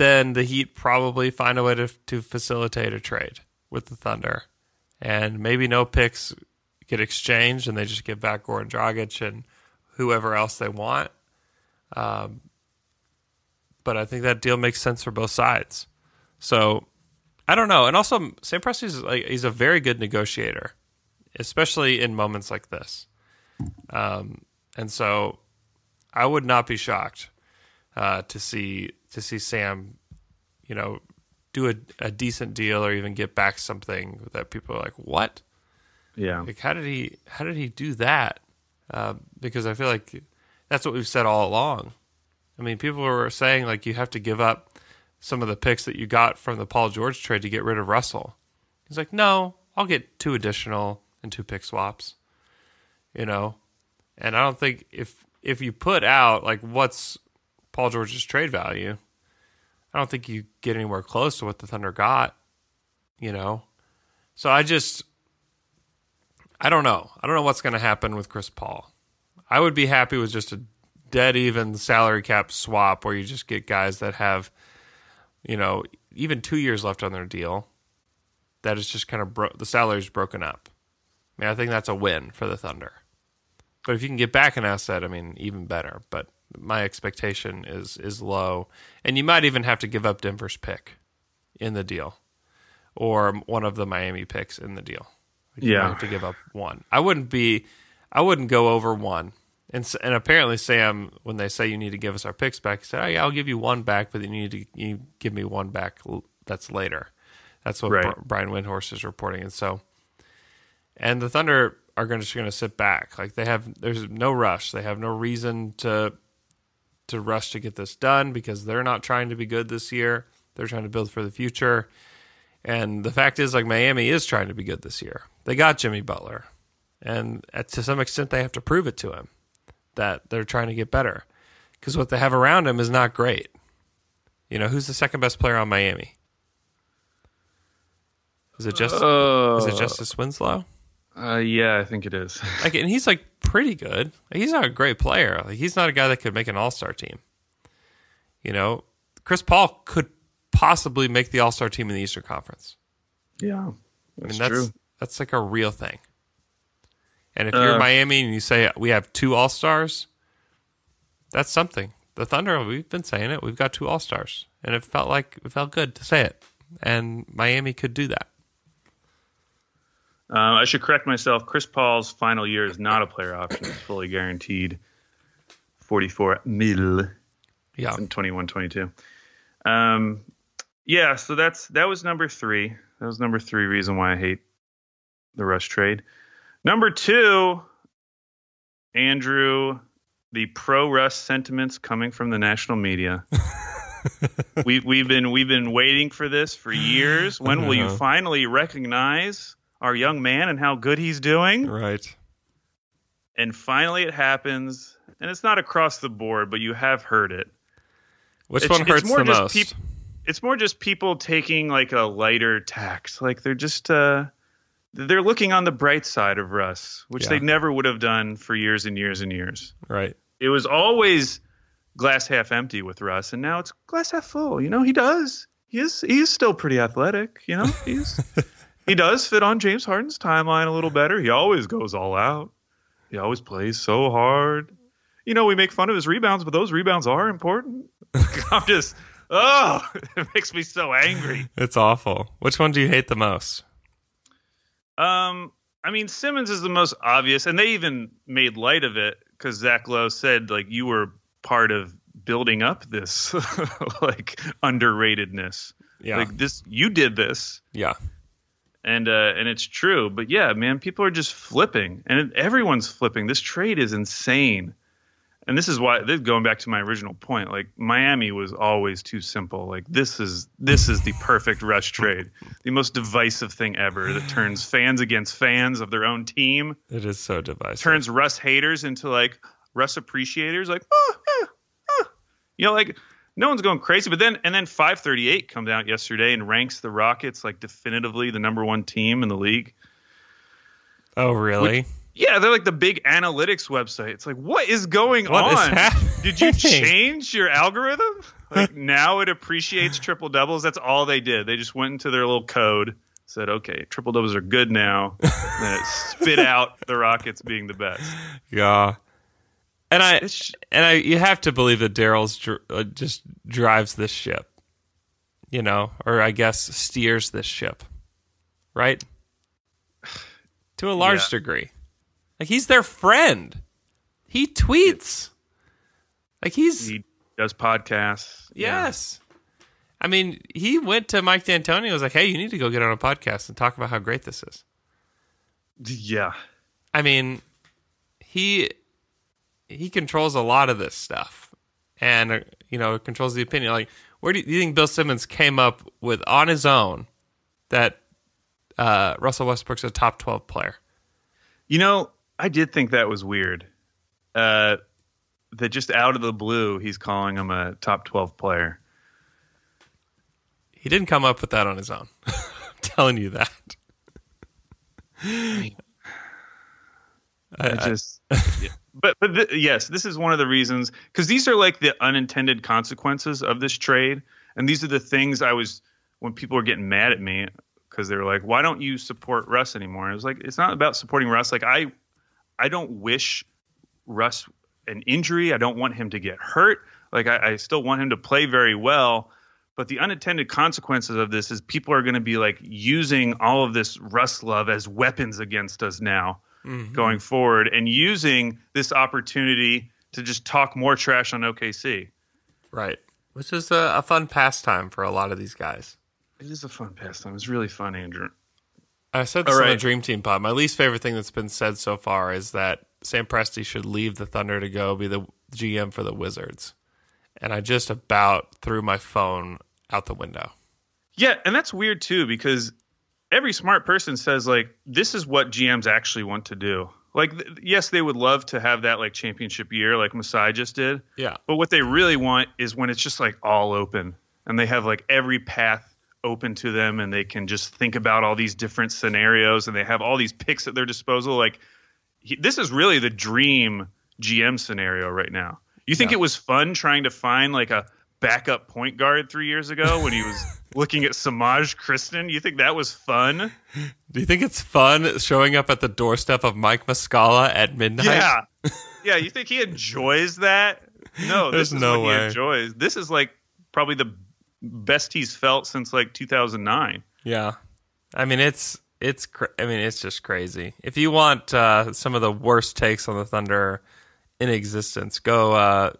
then the Heat probably find a way to to facilitate a trade with the Thunder. And maybe no picks get exchanged and they just give back Goran Dragic and whoever else they want. Um, but I think that deal makes sense for both sides. So I don't know. And also, Sam Presti's like he's a very good negotiator, especially in moments like this. Um, and so I would not be shocked uh, to see to see Sam, you know, do a, a decent deal or even get back something that people are like, "What? Yeah. Like, how did he? How did he do that?" Uh, because I feel like that's what we've said all along. I mean, people were saying like you have to give up some of the picks that you got from the Paul George trade to get rid of Russell. He's like, "No, I'll get two additional and two pick swaps." You know, and I don't think if if you put out like what's Paul George's trade value, I don't think you get anywhere close to what the Thunder got. You know, so I just I don't know. I don't know what's going to happen with Chris Paul. I would be happy with just a dead even salary cap swap where you just get guys that have, you know, even two years left on their deal. That is just kind of bro- the salary's broken up. I mean, I think that's a win for the Thunder. But if you can get back an asset, I mean, even better. But my expectation is is low, and you might even have to give up Denver's pick in the deal, or one of the Miami picks in the deal. You might Yeah. have to give up one. I wouldn't be, I wouldn't go over one. And and apparently Sam, when they say you need to give us our picks back, he said, "Oh yeah, I'll give you one back, but then you need to you give me one back that's later." That's what Right. Brian Windhorst is reporting, and so and the Thunder are going to just going to sit back. Like they have, there's no rush. They have no reason to to rush to get this done because they're not trying to be good this year. They're trying to build for the future. And the fact is, like Miami is trying to be good this year. They got Jimmy Butler, and to some extent, they have to prove it to him that they're trying to get better because what they have around him is not great. You know, who's the second best player on Miami? Is it just Uh, is it Justice Winslow? Uh, yeah, I think it is. Like, and he's like pretty good. Like, he's not a great player. Like, he's not a guy that could make an All Star team. You know, Chris Paul could possibly make the All Star team in the Eastern Conference. yeah, I mean, that's true. that's like a real thing. And if you're Uh, Miami and you say we have two All Stars, that's something. The Thunder, we've been saying it. We've got two All Stars, and it felt like it felt good to say it. And Miami could do that. Uh, I should correct myself. Chris Paul's final year is not a player option; it's fully guaranteed. Forty-four mil Yeah, in 21-22. Um, yeah, so that's that was number three. That was number three reason why I hate the Russ trade. Number two, Andrew, the pro Russ sentiments coming from the national media. we we've been we've been waiting for this for years. When will you Uh-huh. finally recognize our young man and how good he's doing? right. And finally, it happens. And it's not across the board, but you have heard it. Which It's- one it's hurts more the just most? peop- it's more just people taking like a lighter tax. Like they're just uh they're looking on the bright side of Russ, which Yeah. they never would have done for years and years and years. right. It was always glass half empty with Russ, and now it's glass half full. You know, he does. He is he is still pretty athletic, you know? He's he does fit on James Harden's timeline a little better. He always goes all out. He always plays so hard. You know, we make fun of his rebounds, but those rebounds are important. I'm just oh, it makes me so angry. It's awful. Which one do you hate the most? Um, I mean, Simmons is the most obvious, and they even made light of it because Zach Lowe said like you were part of building up this like underratedness. Yeah. Like this, you did this, yeah. And uh, and it's true. But yeah, man, people are just flipping, and everyone's flipping. This trade is insane. And this is why this going back to my original point. Like Miami was always too simple. Like this is this is the perfect Russ trade, the most divisive thing ever that turns fans against fans of their own team, It is so divisive. turns Russ haters into like Russ appreciators. Like, oh, yeah, oh. you know, like no one's going crazy. But then and then 538 comes out yesterday and ranks the Rockets like definitively the number one team in the league. oh, really? Yeah, they're like the big analytics website. It's like, what is going What is on? happening? Did you change your algorithm? Like now it appreciates triple doubles. That's all they did. They just went into their little code, said, "Okay, triple doubles are good now." and it spit out the Rockets being the best. Yeah. And I and I you have to believe that Daryl's dr- uh, just drives this ship. You know, or I guess steers this ship. Right? To a large Yeah. degree. Like he's their friend. He tweets. Like he's He does podcasts. Yeah. Yes. I mean, he went to Mike D'Antoni and was like, "Hey, you need to go get on a podcast and talk about how great this is." Yeah. I mean, he he controls a lot of this stuff, and uh, you know, controls the opinion. Like, where do you, do you think Bill Simmons came up with on his own that uh, Russell Westbrook's a top twelve player? You know, I did think that was weird. Uh, that just out of the blue, he's calling him a top 12 player. He didn't come up with that on his own. I'm telling you that. I just, but but th- yes, this is one of the reasons because these are like the unintended consequences of this trade, and these are the things I was when people were getting mad at me because they were like, "Why don't you support Russ anymore?" And it was like, it's not about supporting Russ. Like I, I don't wish Russ an injury. I don't want him to get hurt. Like I, I still want him to play very well. But the unintended consequences of this is people are going to be like using all of this Russ love as weapons against us now Mm-hmm. going forward and using this opportunity to just talk more trash on OKC. Right. Which is a, a fun pastime for a lot of these guys. It is a fun pastime. It's really fun, Andrew. I said this All on the. Dream Team pod. My least favorite thing that's been said so far is that Sam Presti should leave the Thunder to go be the GM for the Wizards. And I just about threw my phone out the window. Yeah, and that's weird too because every smart person says like this is what GMs actually want to do. Like th- yes, they would love to have that like championship year like Masai just did. Yeah. But what they really want is when it's just like all open and they have like every path open to them and they can just think about all these different scenarios and they have all these picks at their disposal. Like he, this is really the dream GM scenario right now. You think Yeah. it was fun trying to find like a backup point guard three years ago when he was looking at Semaj Christon? You think that was fun? Do you think it's fun showing up at the doorstep of Mike Muscala at midnight? Yeah. yeah, you think he enjoys that? No, There's this is no what way. he enjoys. This is like probably the best he's felt since like 2009. Yeah. I mean, it's it's. Cra- I mean, it's just crazy. If you want uh, some of the worst takes on the Thunder in existence, go uh,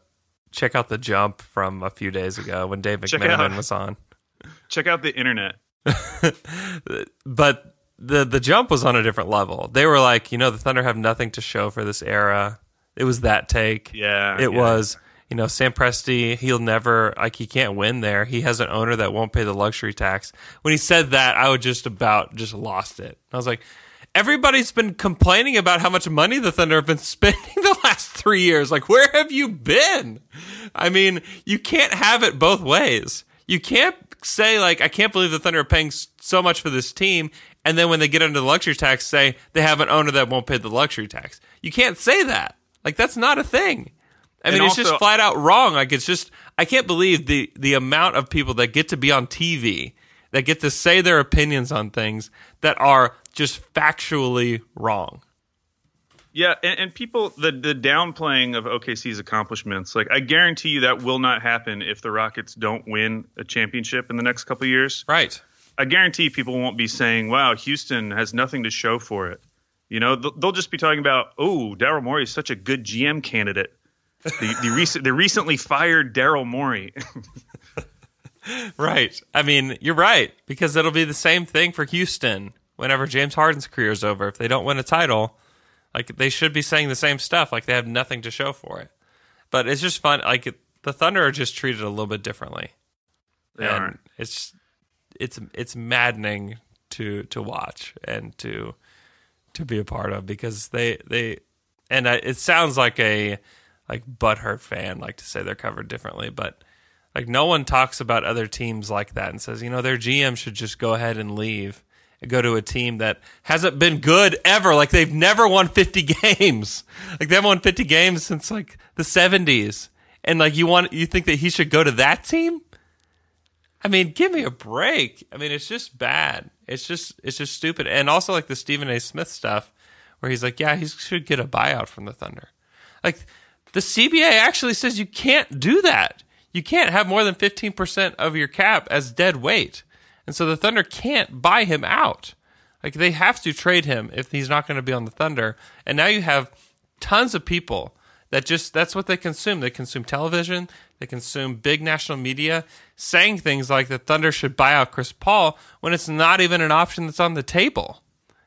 check out the jump from a few days ago when Dave McMenamin was on. Check out the internet. but the the jump was on a different level. They were like, you know, the Thunder have nothing to show for this era. It was that take. Yeah, It yeah. was, you know, Sam Presti, he'll never like he can't win there. He has an owner that won't pay the luxury tax. When he said that, I would just about just lost it. I was like, everybody's been complaining about how much money the Thunder have been spending the last three years. Like, where have you been? I mean, you can't have it both ways. You can't say like, I can't believe the Thunder are paying so much for this team, and then when they get under the luxury tax, say they have an owner that won't pay the luxury tax. You can't say that. Like, that's not a thing. I And mean, it's just flat out wrong. Like, it's just I can't believe the the amount of people that get to be on TV that get to say their opinions on things that are just factually wrong. Yeah, and, and people the the downplaying of OKC's accomplishments, like I guarantee you that will not happen if the Rockets don't win a championship in the next couple of years. Right. I guarantee people won't be saying, "Wow, Houston has nothing to show for it." You know, they'll, they'll just be talking about, "Oh, Daryl Morey is such a good GM candidate." The the, recent, the recently fired Daryl Morey. Right. I mean, you're right because it'll be the same thing for Houston whenever James Harden's career is over. If they don't win a title, like they should be saying the same stuff. Like they have nothing to show for it. But it's just fun. Like it, the Thunder are just treated a little bit differently. They and are. it's it's it's maddening to to watch and to to be a part of because they they and I, it sounds like a like butthurt fan like to say they're covered differently, but like no one talks about other teams like that and says you know their GM should just go ahead and leave go to a team that hasn't been good ever. Like they've never won fifty games. Like they haven't won fifty games since like the seventies. And like you want you think that he should go to that team? I mean, give me a break. I mean, it's just bad. It's just it's just stupid. And also like the Stephen A. Smith stuff, where he's like, yeah, he should get a buyout from the Thunder. Like the CBA actually says you can't do that. You can't have more than fifteen percent of your cap as dead weight, and so the Thunder can't buy him out. Like they have to trade him if he's not going to be on the Thunder. And now you have tons of people that just that's what they consume. They consume television, they consume big national media saying things like the Thunder should buy out Chris Paul when it's not even an option that's on the table.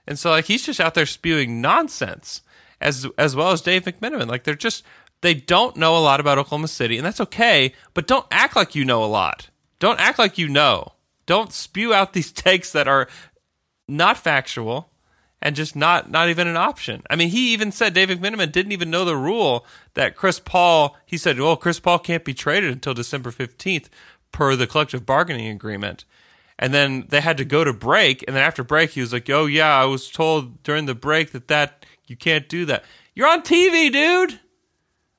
And so like he's just out there spewing nonsense as as well as Dave McMenamin. Like they're just they don't know a lot about Oklahoma City, and that's okay, but don't act like you know a lot. Don't act like you know. Don't spew out these takes that are not factual and just not not even an option. I mean, he even said David McMenamin didn't even know the rule that Chris Paul. He said, "Well, Chris Paul can't be traded until December fifteenth per the collective bargaining agreement." And then they had to go to break, and then after break, he was like, "Oh yeah, I was told during the break that that you can't do that. You're on TV, dude.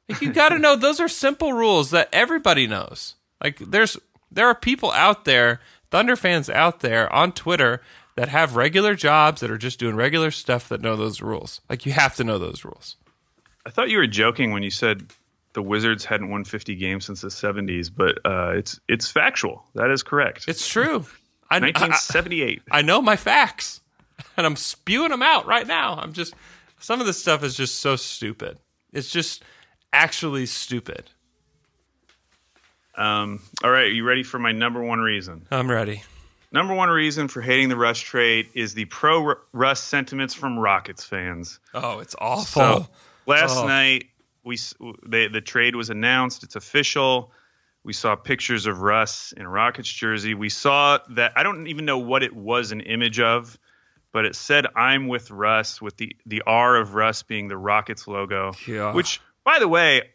Like you got to know those are simple rules that everybody knows. Like there's there are people out there, Thunder fans out there on Twitter that have regular jobs that are just doing regular stuff that know those rules. Like you have to know those rules. I thought you were joking when you said the Wizards hadn't won 50 games since the 70s, but uh, it's it's factual. That is correct. It's true. I, 1978. I, I know my facts, and I'm spewing them out right now. I'm just some of this stuff is just so stupid. It's just actually stupid. Um, all right, are you ready for my number one reason? I'm ready. Number one reason for hating the Russ trade is the pro Russ sentiments from Rockets fans. Oh, it's awful. So, last oh. night we they, the trade was announced. It's official. We saw pictures of Russ in Rockets jersey. We saw that I don't even know what it was an image of, but it said "I'm with Russ" with the the R of Russ being the Rockets logo. Yeah. Which, by the way,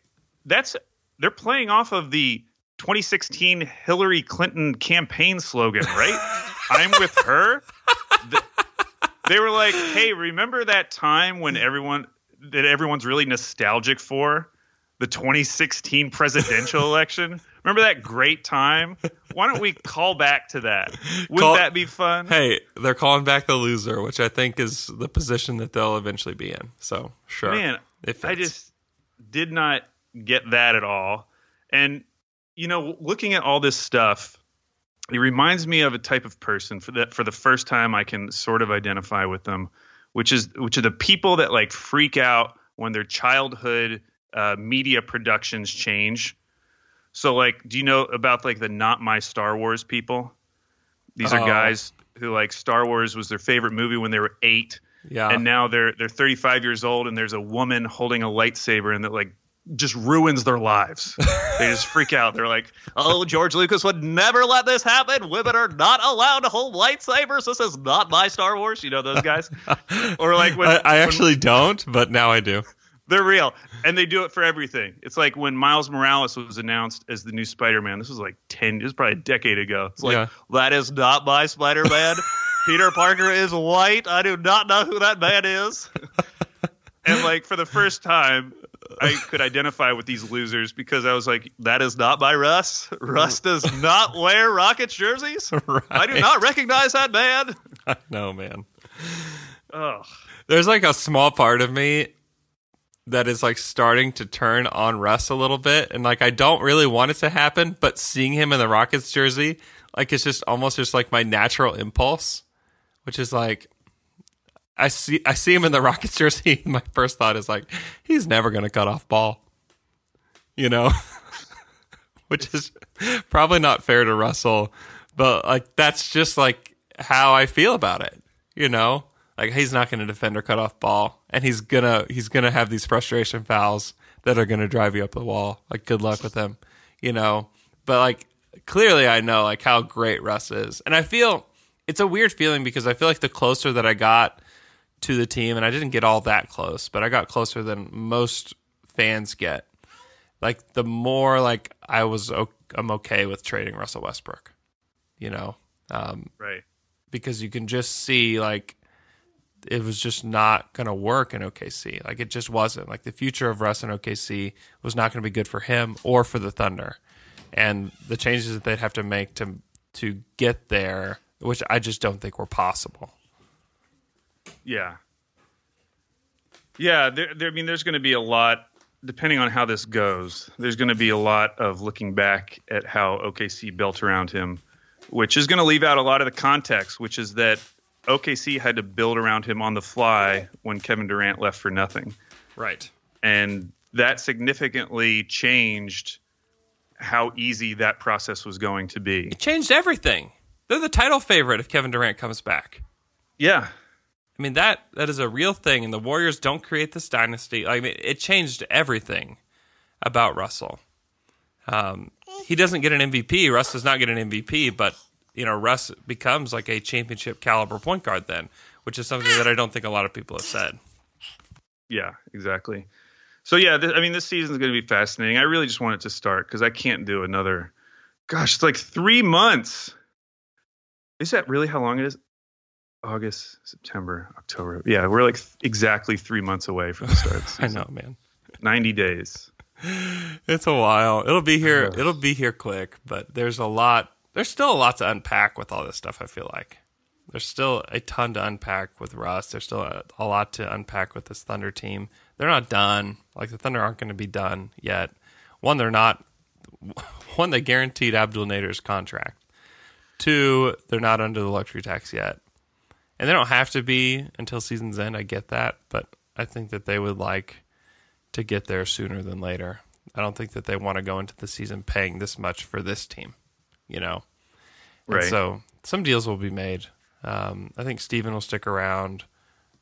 that's they're playing off of the 2016 Hillary Clinton campaign slogan, right? I'm with her. they were like, "Hey, remember that time when everyone that everyone's really nostalgic for the 2016 presidential election? Remember that great time? Why don't we call back to that? Wouldn't call, that be fun? Hey, they're calling back the loser, which I think is the position that they'll eventually be in. So, sure. Man, I just did not get that at all. And you know, looking at all this stuff, it reminds me of a type of person for that for the first time I can sort of identify with them, which is which are the people that like freak out when their childhood uh, media productions change. So like, do you know about like the not my Star Wars people? These are oh. guys who like Star Wars was their favorite movie when they were eight. Yeah. And now they're they're 35 years old and there's a woman holding a lightsaber and that like just ruins their lives. they just freak out. They're like, "Oh, George Lucas would never let this happen. Women are not allowed to hold lightsabers. This is not my Star Wars." You know those guys? or like when I, I actually when, don't, but now I do. They're real, and they do it for everything. It's like when Miles Morales was announced as the new Spider-Man. This was like ten. This was probably a decade ago. It's like yeah. that is not my Spider-Man. Peter Parker is white. I do not know who that man is. and like for the first time, I could identify with these losers because I was like, that is not my Russ. Russ does not wear Rockets jerseys. Right. I do not recognize that man. I know, man. Oh. There's like a small part of me that is like starting to turn on Russ a little bit. And like, I don't really want it to happen, but seeing him in the Rockets jersey, like, it's just almost just like my natural impulse, which is like, I see I see him in the Rockets jersey. My first thought is like, he's never going to cut off ball, you know, which is probably not fair to Russell, but like that's just like how I feel about it, you know. Like he's not going to defend or cut off ball, and he's gonna he's gonna have these frustration fouls that are going to drive you up the wall. Like good luck with him, you know. But like clearly, I know like how great Russ is, and I feel it's a weird feeling because I feel like the closer that I got to the team, and I didn't get all that close, but I got closer than most fans get. Like the more like I was, I'm okay with trading Russell Westbrook. You know, um, right? Because you can just see like it was just not going to work in OKC. Like it just wasn't. Like the future of Russ in OKC was not going to be good for him or for the Thunder. And the changes that they'd have to make to to get there, which I just don't think were possible. Yeah. Yeah, there, there I mean there's going to be a lot depending on how this goes. There's going to be a lot of looking back at how OKC built around him, which is going to leave out a lot of the context, which is that OKC had to build around him on the fly when Kevin Durant left for nothing. Right. And that significantly changed how easy that process was going to be. It changed everything. They're the title favorite if Kevin Durant comes back. Yeah. I mean that that is a real thing, and the Warriors don't create this dynasty. I mean, it changed everything about Russell. Um, he doesn't get an MVP. Russ does not get an MVP, but you know, Russ becomes like a championship caliber point guard then, which is something that I don't think a lot of people have said. Yeah, exactly. So yeah, th- I mean, this season is going to be fascinating. I really just want it to start because I can't do another. Gosh, it's like three months. Is that really how long it is? August, September, October. Yeah, we're like th- exactly three months away from the start. The I know, man. Ninety days. It's a while. It'll be here. It'll be here quick, but there's a lot. There's still a lot to unpack with all this stuff. I feel like there's still a ton to unpack with Russ. There's still a, a lot to unpack with this Thunder team. They're not done. Like the Thunder aren't going to be done yet. One, they're not. One, they guaranteed Abdel Nader's contract. Two, they're not under the luxury tax yet, and they don't have to be until season's end. I get that, but I think that they would like to get there sooner than later. I don't think that they want to go into the season paying this much for this team, you know. And Right. so some deals will be made. Um, I think Steven will stick around.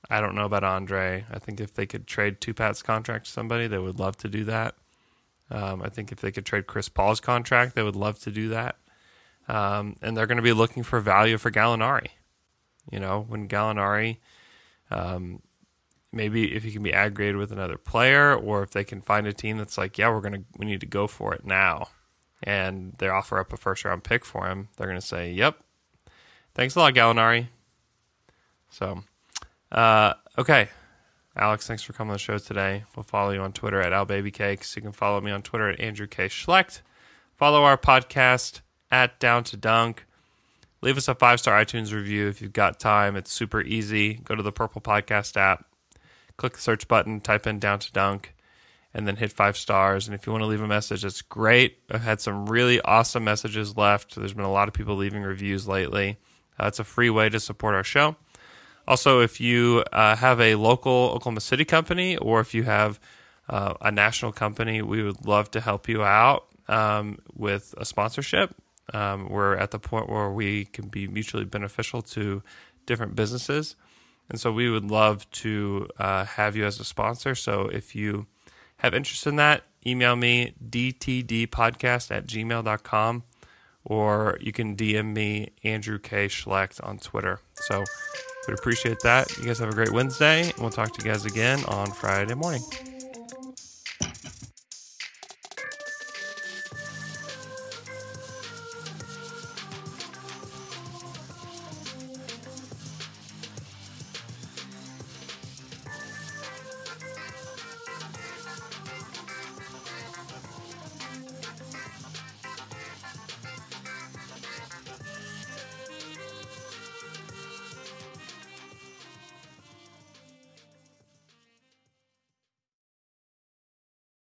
I don't know about Andre. I think if they could trade Tupat's contract to somebody, they would love to do that. Um, I think if they could trade Chris Paul's contract, they would love to do that. Um, and they're going to be looking for value for Gallinari. You know, when Gallinari, um, maybe if he can be aggregated with another player, or if they can find a team that's like, yeah, we're gonna, we need to go for it now, and they offer up a first round pick for him, they're to say, yep, thanks a lot, Gallinari. So, uh, okay. Alex, thanks for coming on the show today. We'll follow you on Twitter at AlBabyCakes. You can follow me on Twitter at Andrew K. Schlecht. Follow our podcast at Down to Dunk. Leave us a five star iTunes review if you've got time. It's super easy. Go to the Purple Podcast app, click the search button, type in Down to Dunk, and then hit five stars. And if you want to leave a message, it's great. I've had some really awesome messages left. There's been a lot of people leaving reviews lately. Uh, it's a free way to support our show. Also, if you uh, have a local Oklahoma City company or if you have uh, a national company, we would love to help you out um, with a sponsorship. Um, we're at the point where we can be mutually beneficial to different businesses. And so we would love to uh, have you as a sponsor. So if you have interest in that, email me dtdpodcast at gmail.com or you can DM me Andrew K. Schlecht on Twitter. So we'd appreciate that. You guys have a great Wednesday, and we'll talk to you guys again on Friday morning.